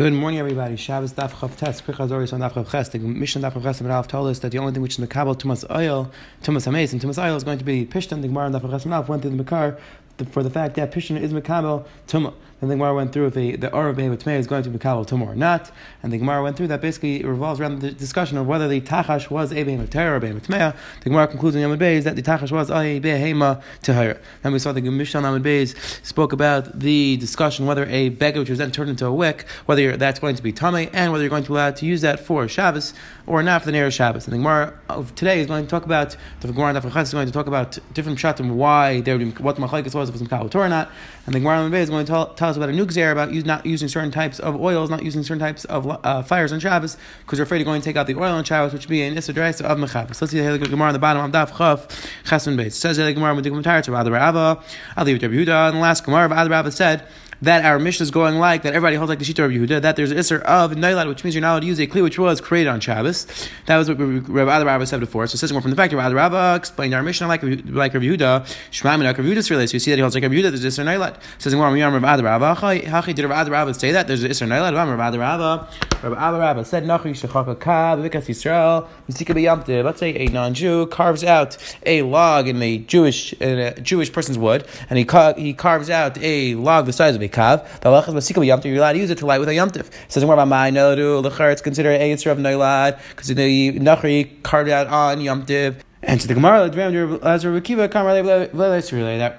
Good morning, everybody. Shabbos Daf Chaf Tes. Quick Chazoris on Daf Chaf Ches. The Mishnah Daf Chaf Ches told us that the only thing which is Mekabel Tumas Oil, Tumas Hames, and Tumas Oil is going to be Pishtan. The Gemara on Daf Chaf Ches went through the Mekar for the fact that Pishtan is Mekabel Tumah. And the Gemara went through if the, the Arav Behemoth is going to be Tumor or not. And the Gemara went through that basically revolves around the discussion of whether the Tachash was a Behemoth or Behemoth The Gemara concludes in Yamad Beis that the Tachash was a Behemoth Tahira. Then we saw the Mishnah Yamad Beis spoke about the discussion whether a beggar which was then turned into a wick, whether that's going to be Tame, and whether you're going to allow to use that for Shabbos or not for the nearest Shabbos. And the Gemara of today is going to talk about, the Gemara is going to talk about different shatim, why would be, what the Machlaikas was, if it was Kabul Torah or not. And the Gemara is going to tell, tell us about a new Xer about use, not using certain types of oils, not using certain types of uh, fires on Shabbos, because you're afraid of going to take out the oil on Shabbos, which would be an Issa Drais of Mechabas. Let's see the Gemara on the bottom of Daf Chaf, Chasman Beis. Says the Gemara, Medikum Tarot, Adar Rava, I'll leave it to Yehuda. And the last Gemara of Rava said, that our mission is going like, that everybody holds like the Shita of Yehuda, that there's an Isser of Nailat, which means you're not allowed to use a Kli which was created on Shabbos. That was what Rabbi Adarabba said before. So it says more from the fact that Rabbi Adarabba explained our mission like, like Rabbi Yehuda, Shema and Rabbi Yehuda's related. So you see that he holds like Rabbi Yehuda, there's Isser Nailat. It says more Rabbi Adarabba, did Rabbi Adarabba say that? There's an Isser Nailat, Rabbi Adarabba, Rabbi Adarabba said, Nachi Shechaka Ka, Vikas Yisrael, Misika B'yamte. Let's say a non-Jew carves out a log in a Jewish, in a Jewish person's wood, and he, he carves out a log the size of a kav. The Yamtiv, you're allowed to use it to light with a Yamtiv. Says more about my Nodu, Lechar, it's considered a Yitzhak of Noilad, because the Nachri carved out on Yamtiv. And to the Gemara, that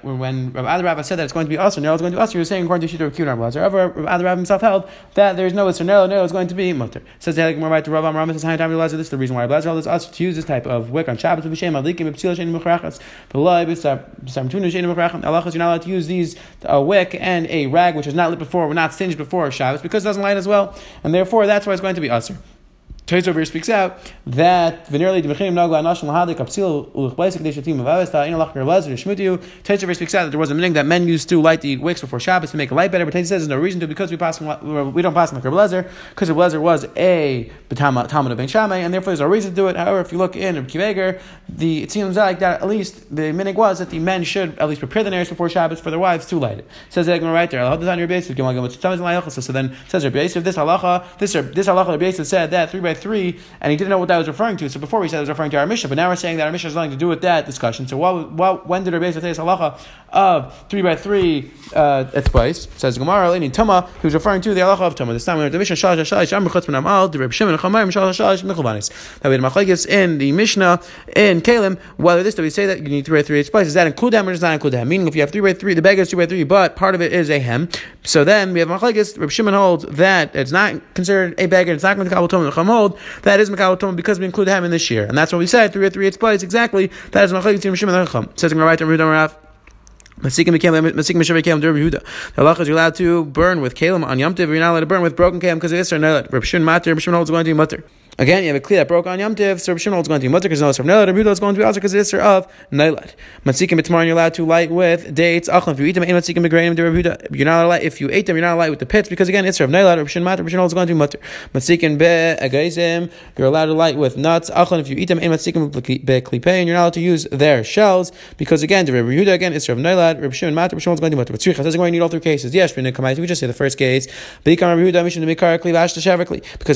when Rabbi Rabbi said that it's going to be us, no, it's going to be us, you were saying according to Shita Rabbi Kiva, Lazar. However, Rabbi himself held that there's no Isser, no, no, it's going to be Mutter. Says the Gemara right to Rabbi Amram says, time This is the reason why Rabbi held us to use this type of wick on Shabbos with Shem, Alikim, Psil, Shein, Mechrachas, Belai, Bisam, Tuna, Shein, Mechrachas, Alachas, you're not allowed to use these, a wick and a rag which is not lit before, we're not singed before Shabbos, because it doesn't light as well, and therefore that's why it's going to be Usr. Toys over speaks out that venerally the mechinim nagla anashim lahadik kapsil ulchbleisik deshatim avavesta in lachner lezer shmutiu. Toys over speaks out that there was a meaning that men used to light the wicks before Shabbos to make a light better. But Toys says there's no reason to because we pass we don't pass on the Lezer because the Lezer was a Talmud of Ben Shammai and therefore there's no reason to do it. However, if you look in Kiveger, the it seems like that at least the meaning was that the men should at least prepare the nares before Shabbos for their wives to light it. Says that right there. So then says Rabbi Yosef this halacha this this halacha Rabbi Yosef said that three by three, and he didn't know what that was referring to. So before we said it was referring to our Mishnah, but now we're saying that our Mishnah has nothing to do with that discussion. So what, what, when did Rabbi say halacha of three by three uh, its place? Says Gemara, Leni Tuma, he was referring to the halacha of Tuma. This time we have the Mishnah Shalash Shalash Amr Chutz Amal, the Rabbi Shimon Chamayim Shalash Shalash Mechulbanis. That we had Machlekes in the Mishnah in Kalim. Whether this do we say that you need three by three its twice? Does that include them or does that include them? Meaning, if you have three by three, the beggar is three by three, but part of it is a hem. So then we have Machlekes. Rabbi Shimon holds that it's not considered a beggar. It's not going to Kabul Tuma. Hold that is Makal Tumah because we include him in this year. And that's what we said, three or three, it's place exactly. That is Machlek Tzim Shimon Chacham. Says right to Raf. Masikim The halacha is you're allowed to burn with kalim on Yom Tov. You're not allowed to burn with broken kalim because of Isra. Reb Shimon Matir. Reb Shimon holds going to be Matir. Again, you have a kli that broke on Yom Tiv, so Shimon is going to be mutter because no Sir Neilat. Rabbi is going to be also because it's of Neilat. Matzikim b'tmar, you're allowed to light with dates. Achlan, if you eat them, matzikim b'grainim You're not allowed if you ate them, you're not allowed with the pits because again, it's of Neilat. Rabbi Shimon matter, Rabbi is going to be mutter. Matzikim be'agaizim, you're allowed to light with nuts. Achlan, if you eat them, matzikim be'klipein, you're not allowed to use their shells because again, the Rabbi again, it's of Neilat. Rabbi Shimon matter, Rabbi is going to be mutter. But Tzricha says going to need all three cases. Yes, we just say the first case. Because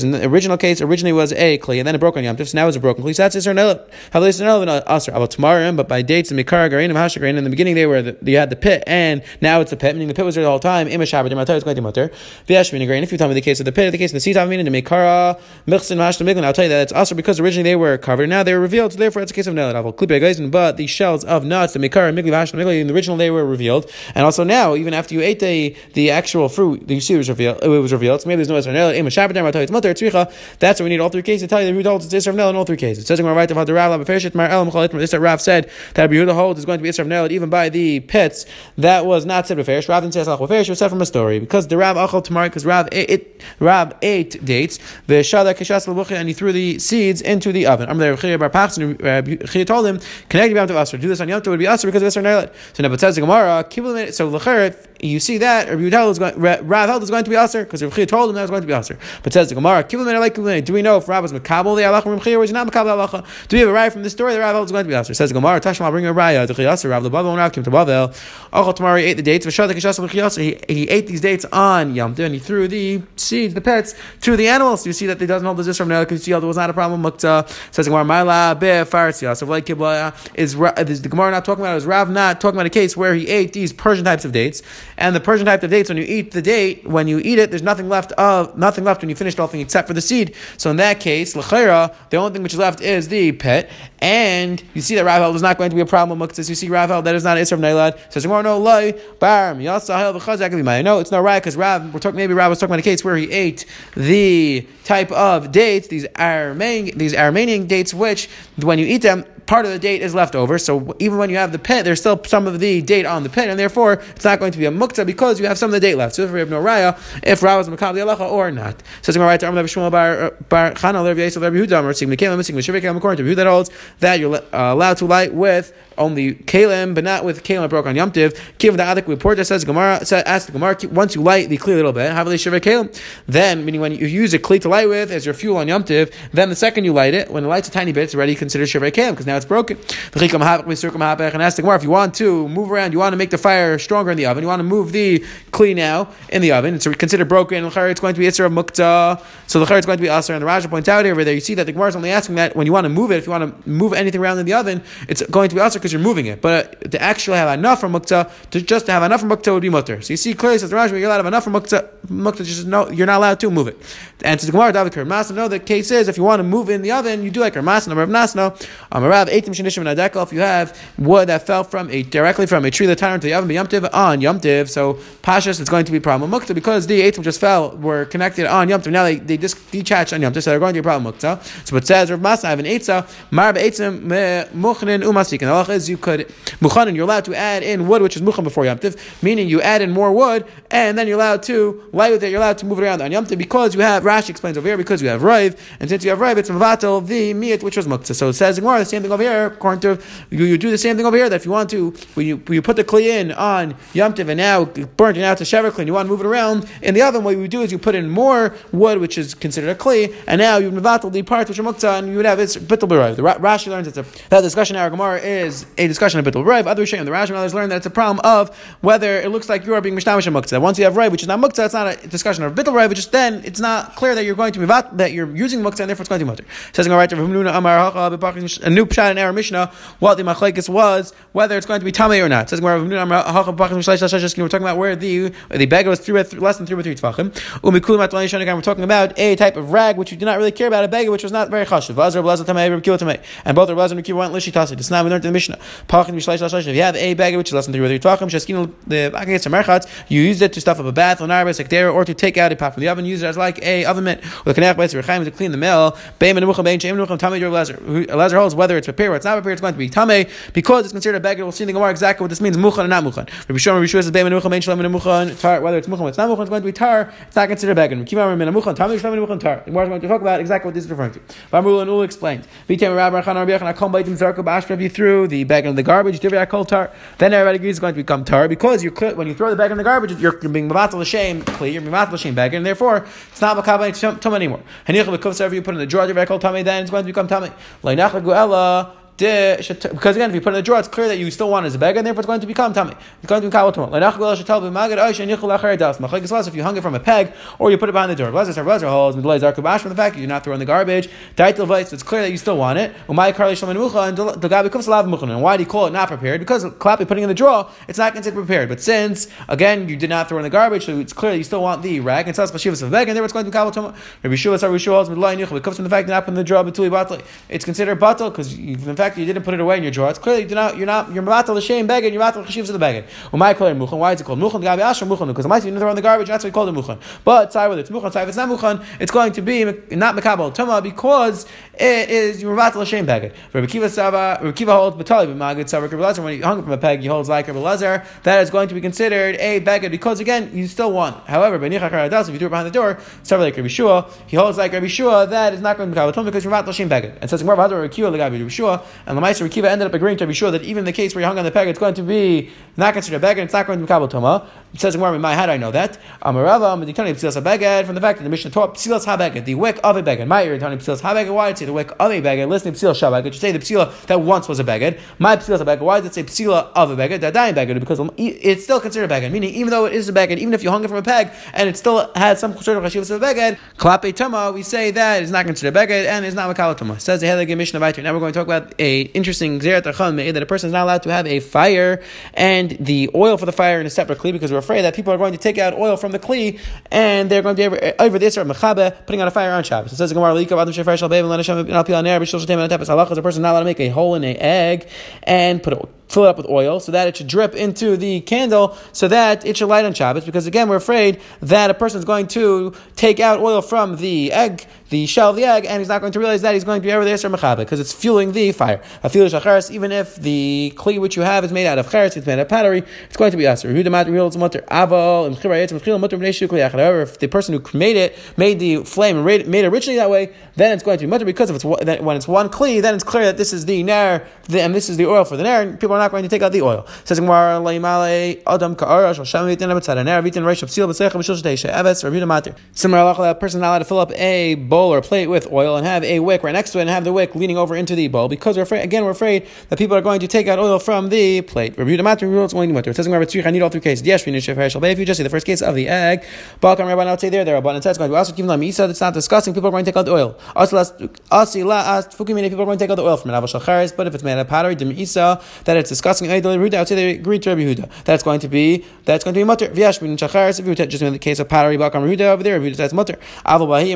in the original case, originally was a kli, and then it broke on Tov, so now it's a broken kli. So that's Isser Nelav. Have Isser Nelav Asr. About tomorrow, but by dates in Mikar and Hashagarin, in the beginning they were the, you had the pit, and now it's a pit, meaning the pit was there the whole time. Ima Shabbat, Imatar is going to Mutter. V'yashmin Garin. If you tell me the case of the pit, the case of the Sitav, meaning the Mikara, Milchsin, Mashta, Miglin, I'll tell you that it's Asr because originally they were covered, now they were revealed, so therefore it's a case of Nelav. But the shells of nuts, the Mikar, Migli, Mashta, Migli, in the original they were revealed, and also now, even after you ate the the actual fruit, you see it was revealed, it was revealed, so maybe there's no Isser Nelav. Ima Shabbat, you it's Mutter, That's what we need all three cases to tell you the result is Isser Nelav in all three cases. It says in right of the Rav This that Rav said that Yehuda holds is going to be Isra Nelad even by the pits. That was not said beferish. Rav didn't say Salach was said from a story because the Rav achal tomorrow because Rav ate, Rav ate dates. The Shada Kishas and he threw the seeds into the oven. I'm there. Bar told him connect Yom to Asr. Do this on Yom would be Asr because of Isra Nelad. So now it says the Gemara. You see that Rabbi Yehuda is going, Rav held is going to be aser because Rabbi told him that was going to be aser. But says the Gemara, do we know if Rav was makabel the halacha from Chia or is not makabel the halacha? Do we have a right from the story that Rav held is going to be aser? Says the Gemara, Tashma, I'll bring a raya. The aser. Rav the Bavel and Rav came to Bavel. Achal Tamari ate the dates. He, he ate these dates on Yom and he threw the seeds, the pets, to the animals. You see that he doesn't hold this from now because there was not a problem. Mukta says the Gemara, Maila be farsi. So like is the Gemara not talking about? Is Rav not talking about a case where he ate these Persian types of dates? And the Persian type of dates, when you eat the date, when you eat it, there's nothing left of nothing left when you finish the whole thing except for the seed. So in that case, lechera, the only thing which is left is the pit. And you see that Rav is not going to be a problem muktzas. You see Rav that is not Isra of Nailad. Says Gemara no loy bar No, it's not right because Rav. We're talking maybe Rav was talking about a case where he ate the type of dates, these Armenian these Armenian dates, which when you eat them part of the date is left over. So even when you have the pit, there's still some of the date on the pit, and therefore it's not going to be a mukta because you have some of the date left. So if we have no raya, if Ra was makabli alacha or not. So it's going to to Shmuel bar bar Chana Levi Yisrael Levi Yehuda or Sigma Kalim Sigma Shivik according to who that holds that you're uh, allowed to light with only kalim, but not with kalim broke on Yom Tiv. The adik report that says Gemara ask the Gemara once you light the kli a little bit, have a kalim. Then, meaning when you use a kli to light with as your fuel on Yom Tiv, then the second you light it, when it lights a tiny bit, it's already considered shiva kalim because now it's broken. And ask the Gemara if you want to move around, you want to make the fire stronger in the oven, you want to move the kli now in the oven, it's considered broken. It's going to be Isra Mukta, so the is going to be Asr. And the Raja points out over there, you see that the Gemara is only asking that when you want to move it, if you want to move anything around in the oven, it's going to be Asr because you're moving it. But to actually have enough for mukta, to just to have enough for mukta would be mutter. So you see clearly says the Rashi, you're allowed to have enough for mukta, mukta just no, you're not allowed to move it. And to the Gemara, David Kermas, no, the case is if you want to move in the oven, you do like Kermas, number of Nasno, Amarav, um, eitim shenishim nadekal, if you have wood that fell from a directly from a tree that turned into the oven, be yomtiv on yomtiv, so Pashas it's going to be problem mukta because the eitim just fell were connected on yomtiv. Now they, they detached on yomtiv, so they're going to be problem mukta. So it says Rav Masa, I have an eitzah, mar be'etzim muchnin umasik. And the is you could, muchanin, you're allowed to add in wood, which is muchan before yomtiv, meaning you add in more wood, and then you're allowed to light with it, you're allowed to move it around on yomtiv because you have, Rashi explains over here, because you have Raiv, and since you have Raiv, it's Mavatal, the Miyat, which was Mukta. So it says the same thing over here, according to, you, you do the same thing over here, that if you want to, when you, when you put the Kli in on yomtiv, and now burnt it out to Shever clean, you want to move it around, in the oven, what you do is you put in more wood, which is considered a Kli, and now you Mavatal the parts which are Mukta, and you would have it's Bittul B'Raiv. The Rashi learns it's a, that discussion our Gemara is a discussion of Bittul B'Raiv. Other Rishayim, the Rashi others learn that it's a problem of whether it looks like you are being Mishnamish Mukta. Once you have Raiv, which is not Mukta, it's not a discussion of Bittul which is then it's not clear that you're going to Mivat, that you're using Mukta, and therefore it's going to be Mutter. Says a new pshat in our Mishnah, what the Machlekes was, whether it's going to be Tameh or not. Says we're talking about where the the beggar was three, less than three by three tvachim. We're talking about a type of rag which you do not really care about, a beggar which was not very chashuv. And both Rabbi and Rabbi went lishitasi. It's now we learned in the Mishnah. If you have a beggar which is less than three or three sheskin the against a you use it to stuff up a bath, on an arbes, or to take out a pot from the oven. Use it as like a oven mitt with a to clean the mill. Elazar holds whether it's prepared or it's not prepared, it's going to be tame because it's considered a beggar. We'll see in the Gemara exactly what this means, muchan and not muchan. Rabbi Shimon, Rabbi Shua says, Menuchan, tar. Whether it's muchan it's not muchan, it's going to be tar. It's not considered a beggar. Kiva menuchan, tame shalom menuchan, tar. The Gemara is going to talk about exactly what this is referring to. Vamrul and Ul explains. Vitem Rabbi Chan Rabbi Chan Akom Baitim Zarko you threw the bag in the garbage. Divya Kol tar. Then everybody agrees it's going to become tar because you when you throw the bag in the garbage, you're, being mavatal l'shem, you're mavatal l'shem bag, and therefore it's not makabel tum anymore. Haniach b'kuf you put in the drawer, divya Kol tame, then it's going to become tame. Leinach guela because again, if you put it in the drawer, it's clear that you still want it as a bag, and therefore it's going to become tummy. It's going to be kabel tomorrow. If you hung it from a peg, or you put it behind the door. From the fact that you're not throwing the garbage. It's clear that you still want it. And why do you call it not prepared? Because klapi putting in the drawer, it's not considered prepared. But since again you did not throw in the garbage, so it's clear that you still want the rag, and and therefore it's going to be kabel tomorrow. Rabbi Shua, Rabbi Shua holds it comes from the fact that not putting the drawer. It's considered battle because in fact fact that you didn't put it away in your drawer, it's clearly you not, you're not you're matal the shame beggar, you're matal chashivs of the. Well, my call muchan. Why is it called muchan? Gabi asher muchan because might you throw in the garbage. That's why we call it muchan. But sorry whether it's muchan, sorry if it's not muchan, it's going to be not mekabel tuma because it is you're matal shame beggar. Rabbi Kiva Sava, Rabbi Kiva holds batali b'magid Sava Rabbi when he hung from a peg, he holds like Rabbi. That is going to be considered a beggar because again you still want. However, benichach if you do it behind the door, Sava like Rabbi Shua, he holds like Rabbi Shua that is not going to be mekabel tuma because you're matal shame beggar. And says more Rabbi Kiva Rabbi Shua and the Meister Rabbi ended up agreeing to be sure that even the case where you hung on the peg, it's going to be not considered a beggar, it's not going to be Kabbalah Toma. It says in my do I know that? Amarava, Meditani Psilas Habeged, from the fact that the Mishnah taught Psilas Habeged, the wick of a beged. My Tani Psilas Habeged, why did it say the wick of a beged? Listening Psilas Shabeged, you say the Psila that once was a beged. My Psilas Habeged, why did it say Psila of a beged? That dying beged, because um, it's still considered a beged. Meaning, even though it is a beged, even if you hung it from a peg and it still had some sort of chashivas of a beged, Klape Tama, we say that it's not considered a beged and it's not Makalatama. Says the Helig Mishnah Viter. Now we're going to talk about a interesting Zerat that a person is not allowed to have a fire and the oil for the fire in a separate kli because we're afraid that people are going to take out oil from the kli and they're going to be over, this or mechabe putting out a fire on Shabbos. It says Gemara Lika Adam Shefer Shal Bevin Lanasham Al Pilan Ner Bishul Shetem is a person not allowed to make a hole in an egg and put it fill it up with oil so that it should drip into the candle so that it should light on Shabbos. Because again, we're afraid that a person is going to take out oil from the egg the shell of the egg, and he's not going to realize that he's going to be over there mechabe because it's fueling the fire. A feel shakharis, even if the kli which you have is made out of cheres, it's made out of pottery, it's going to be aser. However, if the person who made it made the flame made it originally that way, then it's going to be mutter because if it's when it's one kli, then it's clear that this is the nair and this is the oil for the nair, and people are not going to take out the oil. Says Similar, a person not allowed to fill up a bowl bowl or plate with oil and have a wick right next to it and have the wick leaning over into the bowl because we're afraid, again, we're afraid that people are going to take out oil from the plate. Review the matter, it's only mutter. It says, I need all three cases. Yes, we need If you just see the first case of the egg, Balkan Rabbi, not say there, there are abundant says, going to also give them Isa. it's not disgusting, people are going to take out the oil. Asila asked Fukimini, people are going to take out the oil from it. But if it's made of pottery, Isa, that it's disgusting, I would say they agree to Rabbi Huda. That's going to be, that's going to be mutter. Vyashmin Shacharis, if you just in the case of pottery, Balkan Rabbi over there, Rabbi Huda says mutter. Avabahi,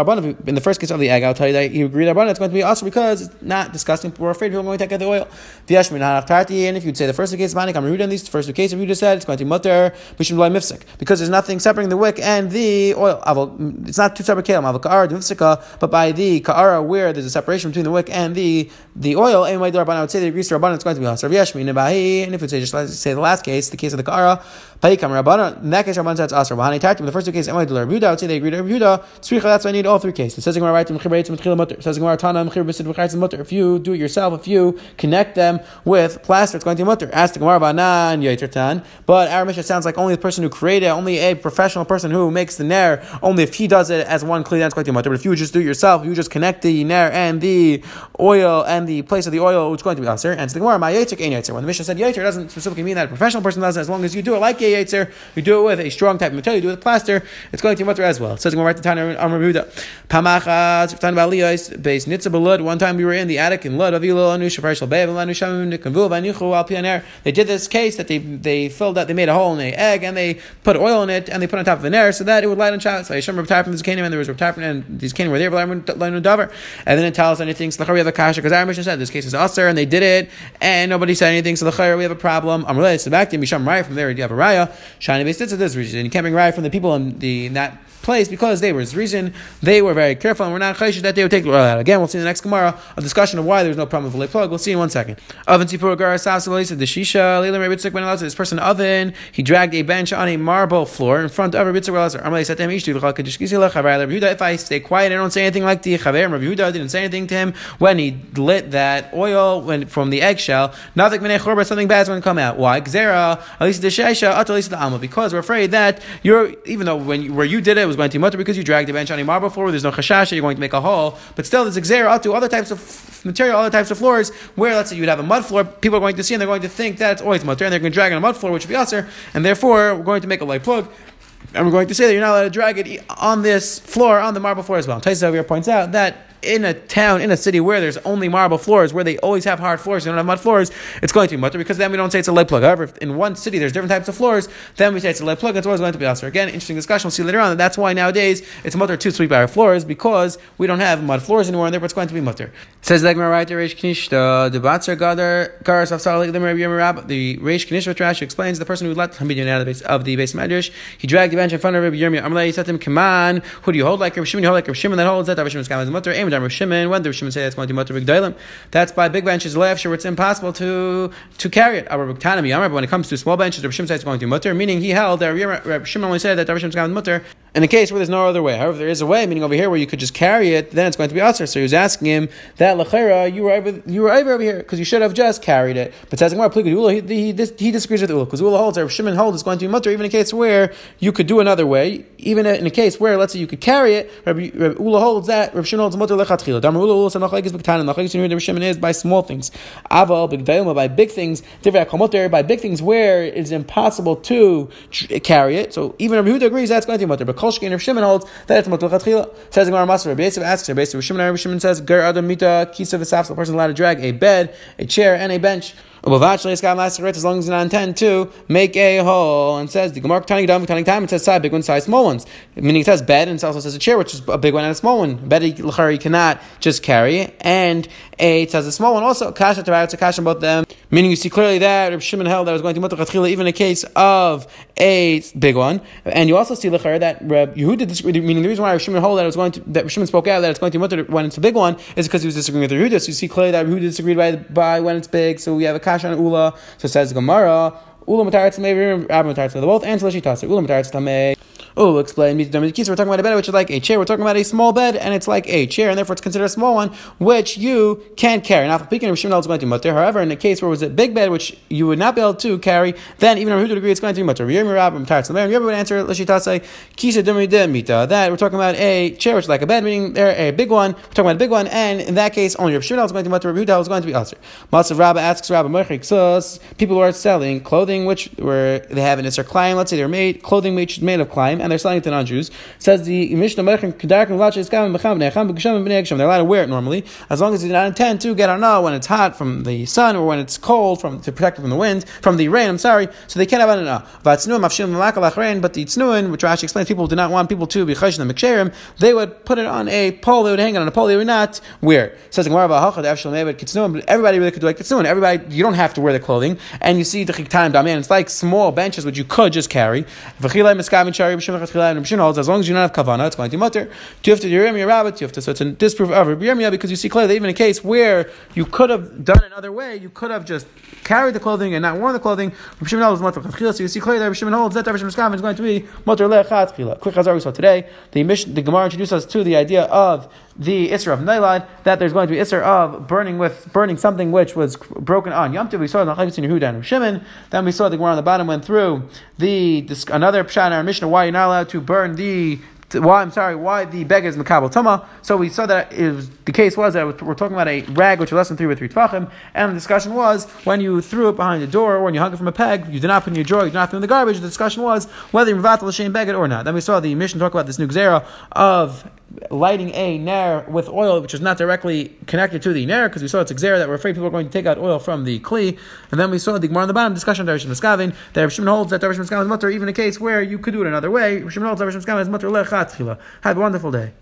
in the first case of the egg, I'll tell you that you agree that it's going to be also because it's not disgusting. We're afraid people are going to take out the oil. And if you'd say the first case, Manik, I'm in these first two cases, you just said it's going to be mutter, because there's nothing separating the wick and the oil. It's not two separate kalim, but by the ka'ara where there's a separation between the wick and the the oil, Anyway, and I would say the grease rabban is going to be hasar. And if you'd say just say the last case, the case of the ka'ara, in that case, Rabban says Tartim, the first two cases, I would say they agree to. Tzricha, that's why I need all three cases. Says Gemara says Gemara Tana Mutter. If you do it yourself, if you connect them with plaster, it's going to be Mutter. Ask the Gemara Banan Yaitertan. But our mission sounds like only the person who created it, only a professional person who makes the Nair, only if he does it as one clean, that's going to be Mutter. But if you just do it yourself, you just connect the Nair and the oil and the place of the oil, is going to be Asr. And the Gemara, My Yaiter, Ein Yaiter. When the mission said Yaiter, doesn't specifically mean that a professional person does it, as long as you do it like a Yaiter, you do it with a strong type of material, you do it with plaster, it's going to be mutter as well. It says, to Tana Amr Pamachas, Baliyos, base Nitza Balud. One time we were in the attic in Lud, They did this case that they, they filled out, they made a hole in the egg and they put oil in it and they put on top of an air so that it would light on Shabbos. So Yishem Rabtarfim is Canaan and there was Rabtarfim and these Canaan were there, and then it tells anything, so we have a kasha, because our mission said this case is Aser and they did it and nobody said anything, so the we have a problem. Amrullah, the to Misham Raya from there, you have a Raya. Shiny base, this this. You can't bring Raya from the people in the in that place because they were his reason. They were very careful and we're not chayshish that they would take the oil out. Again, we'll see in the next Gemara a discussion of why there's no problem with the plug. We'll see in one second. Oven Sipur Gara said the Shisha, Leila Rebitzik Ben Elazar, this person oven, he dragged a bench on a marble floor in front of Rebitzik Elazar. Amalei said to him, If I stay quiet, I don't say anything like the Chaver, Rabbi Yehuda didn't say anything to him when he lit that oil when, from the eggshell. Nothing something bad is going to come out. Why? The at the because we're afraid that you're, even though when where you did it, it was going to mutter because you dragged the bench on a marble floor. There's no chashash, you're going to make a hole. But still, there's xer out to other types of material, other types of floors where, let's say, you'd have a mud floor. People are going to see and they're going to think that oh, it's always mutter, and they're going to drag on a mud floor, which would be usher, and therefore we're going to make a light plug. We're going to say that you're not allowed to drag it on this floor, on the marble floor as well. Taisa over here points out that in a town, in a city where there's only marble floors, where they always have hard floors, they don't have mud floors, it's going to be mutter because then we don't say it's a light plug. However, in one city there's different types of floors, then we say it's a light plug, it's always going to be usher. Again, interesting discussion. We'll see later on that that's why nowadays it's mutter to sweep our floors because we don't have mud floors anymore, and therefore it's going to be mutter. Says the right the Reish Knishta, the Batzer Gadar, Garas of Salik, the Reish Knishta Trash explains the person who let Hamidyan out of the base of the base medrash, he dragged the bench in front of Rabbi Yirmiyah. Amalei, he said to him, Come on, who do you hold like Rabbi Shimon? You hold like Rabbi Shimon that holds that Rabbi Shimon's is mutter, aim Rabbi Shimon, when the Shimon say that's going to mutter big dalim. That's by big benches left, sure it's impossible to to carry it. Our Buktanami, when it comes to small benches, Rabbi Shimon says it's going to mutter, meaning he held that Rabbi Shimon only said that Rabbi Shimon's is mutter in a case where there's no other way. However, there is a way, meaning over here where you could just carry it, then it's going to be usher. So he was asking him that lechera, you were over, you were over, over here because you should have just carried it. But says he, he, he disagrees with Ula because Ula holds, or Shimon holds, it's going to be mutter even in a case where you could do another way, even in a case where let's say you could carry it. Ula holds that Shimon holds mutter lechatchila. Damar Ula Ula sanach is you Rabbi Shimon is by small things. Aval b'gdayilma by big things. By big things where it's impossible to carry it. So even Rabbi Huda agrees that's going to be mutter. But Kolshki and Rabbi Shimon holds that it's mutter lechatchila. Says the Gemara Masar. Rabbi Yosef asks Rabbi Shimon. Rabbi Shimon says Ger Adam Mita Kisa V'Safs. The person allowed to drag a bed, a chair, and a bench. As long as you not intend to make a hole, and says the Gemara tiny dam tiny time it says size big one size small ones, meaning it says bed and it also says a chair which is a big one and a small one. Bed you cannot just carry, and a it says a small one also kasha to it's a kasha both them. Meaning you see clearly that Reb Shimon held that was going to mutar even a case of a big one, and you also see lechar that Reb Yehuda disagreed. Meaning the reason why Reb Shimon held that was going to that Reb Shimon spoke out that it's going to mutar when it's a big one is because he was disagreeing with Yehuda. So you see clearly that Yehuda disagreed by, by when it's big. So we have a kasha on Ula. So it says Gemara. Ula mataretz tamei, Rabbi mataretz tamei. Both and Lashitasa. Ula mataretz tamei. Oh, explain. We're talking about a bed which is like a chair. We're talking about a small bed, and it's like a chair, and therefore it's considered a small one, which you can't carry. Now. However, in a case where it was a big bed which you would not be able to carry, then even if would agree it's going to be mutter. Rabbi would answer Lashitase Kisa Mita. That we're talking about a chair which is like a bed, meaning a big one. We're talking about a big one, and in that case, only Rabbi Shimon is going to be mutter. Rabbi is going to be usher. Masav Rabba asks Rabbi Mechik people who are selling clothing which where they have an Isser Klein, let's say they're made clothing which is made of Klein, and they're selling it to non-Jews. Says the Mishnah They're allowed to wear it normally, as long as they do not intend to get anah when it's hot from the sun or when it's cold from to protect it from the wind, from the rain. I'm sorry, so they can't have anah. Uh, but the tznuin, which Rashi explains, people do not want people to be chayshim and miksherim. They would put it on a pole. They would hang it on a pole. They would not wear it. Says the Gemara but everybody really could do like kitznuin. Everybody, you don't have to wear the clothing, and you see the chiktanim daman. It's like small benches which you could just carry as long as you don't have kavana, it's going to be mutter. You have to Yeremia rabbit, you have to so it's a disproof of Yeremia because you see clearly even a case where you could have done another way, you could have just carried the clothing and not worn the clothing. So you see clearly that Rishimon holds that Rishimon Skaven is going to be mutter lechatchila. Quick as we saw today, the the Gemara introduced us to the idea of the Isser of Nailad, that there's going to be Isser of burning with burning something which was broken on Yom Tov. We saw the and Shimon. Then we saw the Gemara on the bottom went through the another Pshat in our Mishnah why you're not allowed to burn the why I'm sorry, why the beg is makabel tuma. So we saw that it was, the case was that we're talking about a rag which was less than three with three tefachim, and the discussion was when you threw it behind the door or when you hung it from a peg, you did not put in your drawer, you did not throw in the garbage. The discussion was whether you're mevatel l'shem beged or not. Then we saw the mission talk about this new gzera of lighting a nair with oil, which is not directly connected to the nair, because we saw it's exer that we're afraid people are going to take out oil from the kli. And then we saw the Gemara on the bottom discussion of Darishim Miskavin, that Rav holds that Darishim Miskavin is mutter, even a case where you could do it another way. Rav holds that Darishim Miskavin is mutter lechat Have a wonderful day.